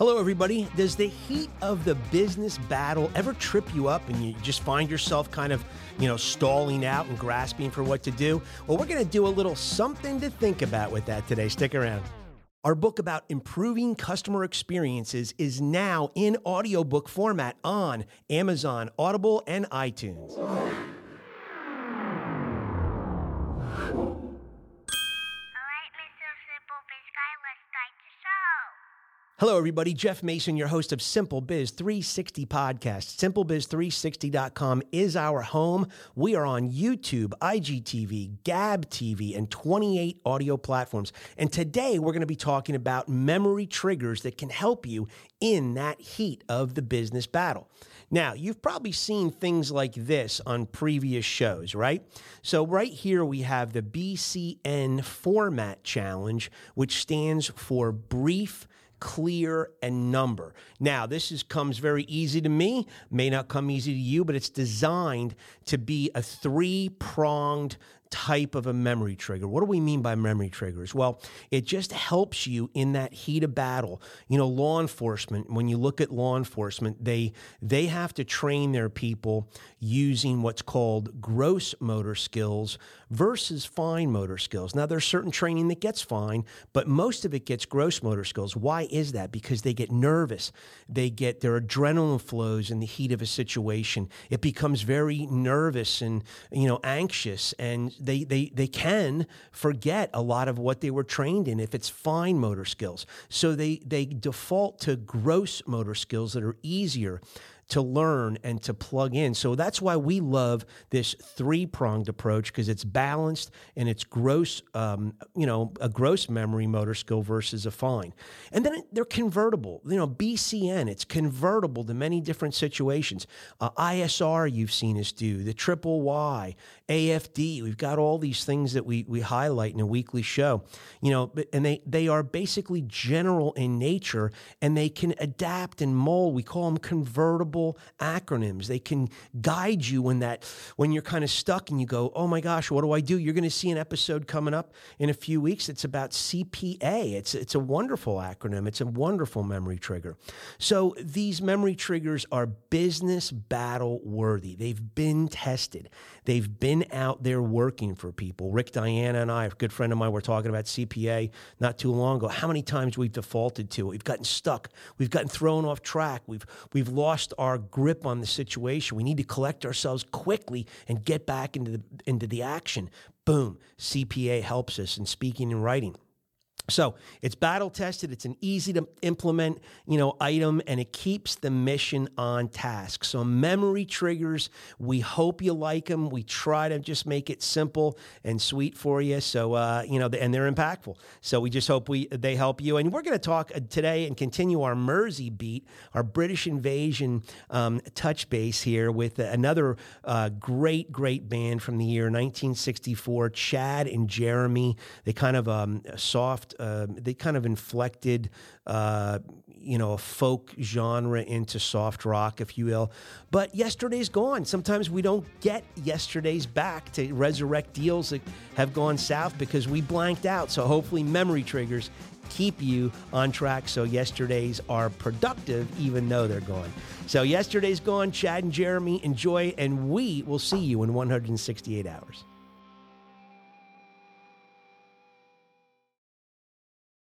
Hello, everybody. Does the heat of the business battle ever trip you up and you just find yourself kind of, you know, stalling out and grasping for what to do? Well, we're going to do a little something to think about with that today. Stick around. Our book about improving customer experiences is now in audiobook format on Amazon, Audible, and iTunes. Hello, everybody. Jeff Mason, your host of Simple Biz 360 podcast. SimpleBiz360.com is our home. We are on YouTube, IGTV, Gab TV, and 28 audio platforms. And today we're going to be talking about memory triggers that can help you in that heat of the business battle. Now, you've probably seen things like this on previous shows, right? So, right here we have the BCN Format Challenge, which stands for Brief clear, and number. Now, this is, comes very easy to me, may not come easy to you, but it's designed to be a three pronged type of a memory trigger. What do we mean by memory triggers? Well, it just helps you in that heat of battle. You know, law enforcement, when you look at law enforcement, they they have to train their people using what's called gross motor skills versus fine motor skills. Now there's certain training that gets fine, but most of it gets gross motor skills. Why is that? Because they get nervous. They get their adrenaline flows in the heat of a situation. It becomes very nervous and, you know, anxious and they, they, they can forget a lot of what they were trained in if it's fine motor skills. So they, they default to gross motor skills that are easier to learn and to plug in. So that's why we love this three pronged approach because it's balanced and it's gross, um, you know, a gross memory motor skill versus a fine. And then they're convertible. You know, BCN, it's convertible to many different situations. Uh, ISR, you've seen us do, the triple Y, AFD. We've got all these things that we, we highlight in a weekly show, you know, and they, they are basically general in nature and they can adapt and mold. We call them convertible acronyms. They can guide you when that when you're kind of stuck and you go, "Oh my gosh, what do I do?" You're going to see an episode coming up in a few weeks. It's about CPA. It's it's a wonderful acronym. It's a wonderful memory trigger. So these memory triggers are business battle worthy. They've been tested. They've been out there working for people. Rick Diana and I, a good friend of mine, were talking about CPA not too long ago. How many times we've defaulted to it? We've gotten stuck. We've gotten thrown off track. We've we've lost our our grip on the situation. We need to collect ourselves quickly and get back into the, into the action. Boom, CPA helps us in speaking and writing. So it's battle tested. It's an easy to implement, you know, item, and it keeps the mission on task. So memory triggers. We hope you like them. We try to just make it simple and sweet for you. So uh, you know, and they're impactful. So we just hope we they help you. And we're going to talk uh, today and continue our Mersey beat, our British invasion um, touch base here with another uh, great, great band from the year 1964, Chad and Jeremy. They kind of um, soft uh, they kind of inflected, uh, you know, a folk genre into soft rock, if you will. But yesterday's gone. Sometimes we don't get yesterday's back to resurrect deals that have gone south because we blanked out. So hopefully, memory triggers keep you on track so yesterday's are productive even though they're gone. So yesterday's gone. Chad and Jeremy, enjoy, and we will see you in 168 hours.